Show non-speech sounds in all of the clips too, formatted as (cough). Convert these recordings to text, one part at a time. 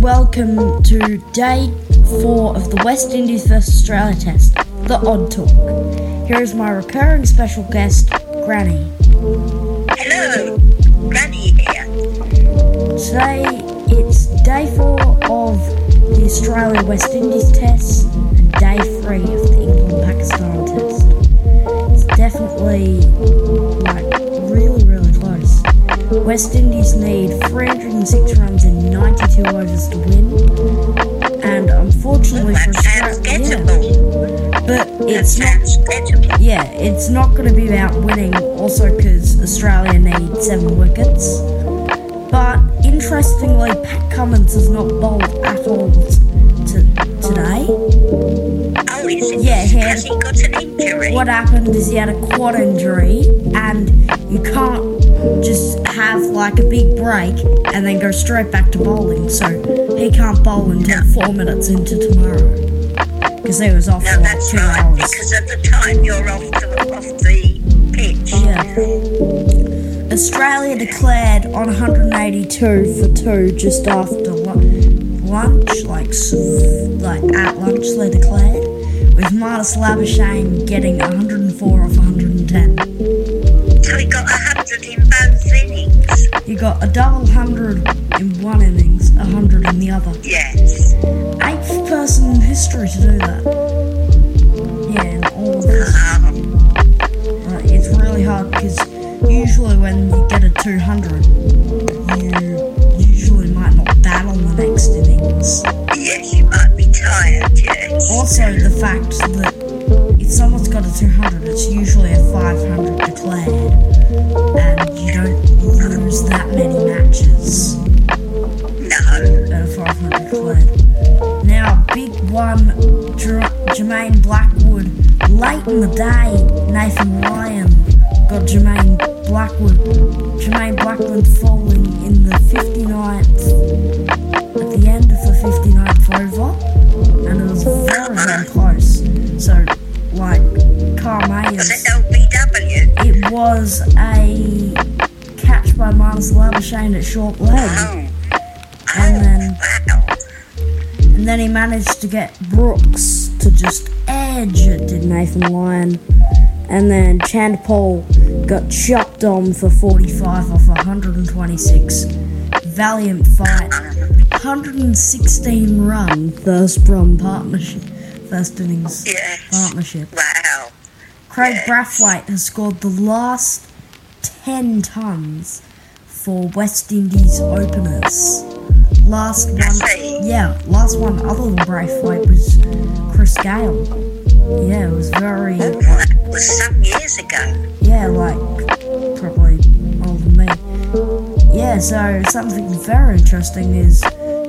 Welcome to day four of the West Indies vs Australia test, the Odd Talk. Here is my recurring special guest, Granny. Hello, Granny here. Today it's day four of the Australia West Indies test and day three of the England Pakistan test. It's definitely like really, really close. West Indies need 306 runs in 92 overs to win, and unfortunately for That sounds Australia. But it's not yeah, it's not going to be about winning, also because Australia need seven wickets. But interestingly, Pat Cummins has not bowled at all t- today. Oh, is? Yeah, he had- Has he got an injury? What happened is he had a quad injury, and you can't just have like a big break and then go straight back to bowling. So he can't bowl until four minutes into tomorrow because he was off No, for like two right, hours. because at the time you're off the, off the pitch. Yeah. Australia declared on 182 for two just after lu- lunch, like like at lunch they declared, with Marnus Labuschagne getting 104 off 110. So he got a hundred in both innings. You got a double hundred in one innings, a hundred in the other. Yes. Person in history to do that. Yeah, in all of. Um, Uh, it's really hard because usually when you get a 200, you usually might not battle the next innings. yes, you might be tired. Yes. Also, the fact that if someone's got a 200, it's usually a 500 declared, and you don't lose that big Jer- Jermaine Blackwood. Late in the day, Nathan Lyon got Jermaine Blackwood. Jermaine Blackwood falling in the 59th, at the end of the 59th over, and it was very, very close. So, like, Kyle Was Mayers, it LBW? it was a catch by Marnus Labuschagne at short leg, Oh. And then he managed to get Brooks to just edge it, did Nathan Lyon. And then Chanderpaul got chopped on for 45 off 126. Valiant fight. 116 run first run partnership. First innings Yes. partnership. Wow. Kraigg Yes. Brathwaite has scored the last 10 tons for West Indies openers. Last one, yeah, last one other than Brathwaite was Chris Gayle. Yeah, it was very, that was some years ago. yeah, like probably older than me. Yeah, so something very interesting is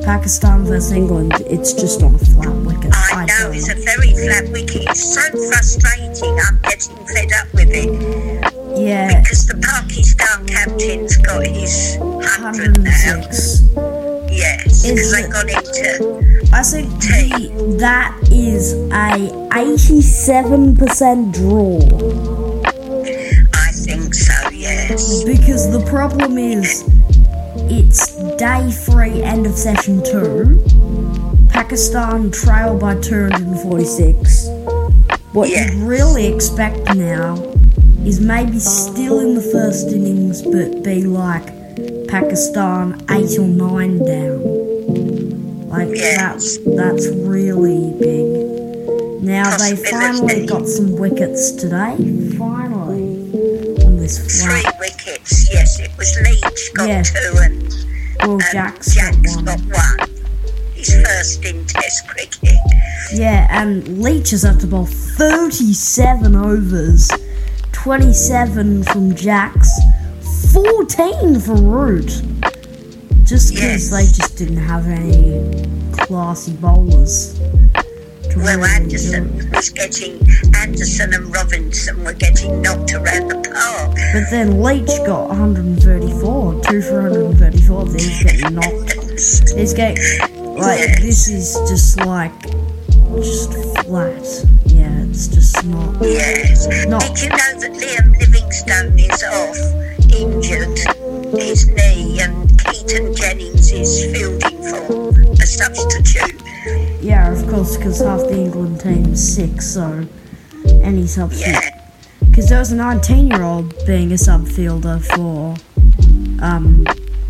Pakistan versus England. It's just on a flat wicket. I know, don't it's a very flat wicket. It's so frustrating. I'm getting fed up with it. yeah, Because the Pakistan captain's got his 100 now. 106. Yes, because it- got into. I think the, that is a 87% draw I think so, yes. because the problem is it's day three, end of session two. Pakistan trail by 246. What Yes. you really expect now is maybe still in the first innings, but be like Pakistan eight or nine down. Like Yes. that's that's really big. Now they finally got some wickets today. Finally on this Three flat. wickets, yes. It was Leach got Yeah. two and, Well, and Jacks Jacks got one. got one. His first in Test cricket. Yeah, and Leach has had to bowl 37 overs, 27 from Jacks, 14 from Root. Just because Yes. they just didn't have any classy bowlers. Well, really Anderson was getting, Anderson and Robinson were getting knocked around the park. But then Leach got 134, two for 134. Then he's getting (laughs) knocked. He's getting like this is just like just flat. Yeah, it's just not. Yes. No. Did you know that Liam Livingstone is off, injured, his knee, and Keaton Jennings is fielding for a substitute? Yeah, of course, because half the England team's sick, so any substitute. Yeah. Because there was a 19 year old being a sub fielder for um,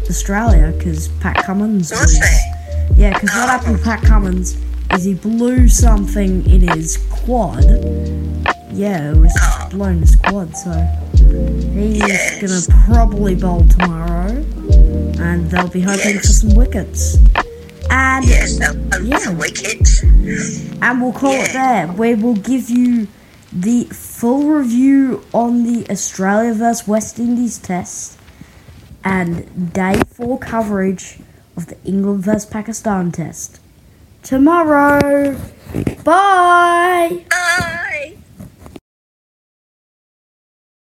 Australia, because Pat Cummins Was there? Yeah, because what happened to Pat Cummins is he blew something in his quad. Yeah, it was Oh. blown his quad, so he's Yes. gonna probably bowl tomorrow, and they'll be hoping for some wickets. And Yes, Yeah. wickets. and we'll call it there. We will give you the full review on the Australia vs West Indies test and day four coverage of the England vs Pakistan test tomorrow. Bye.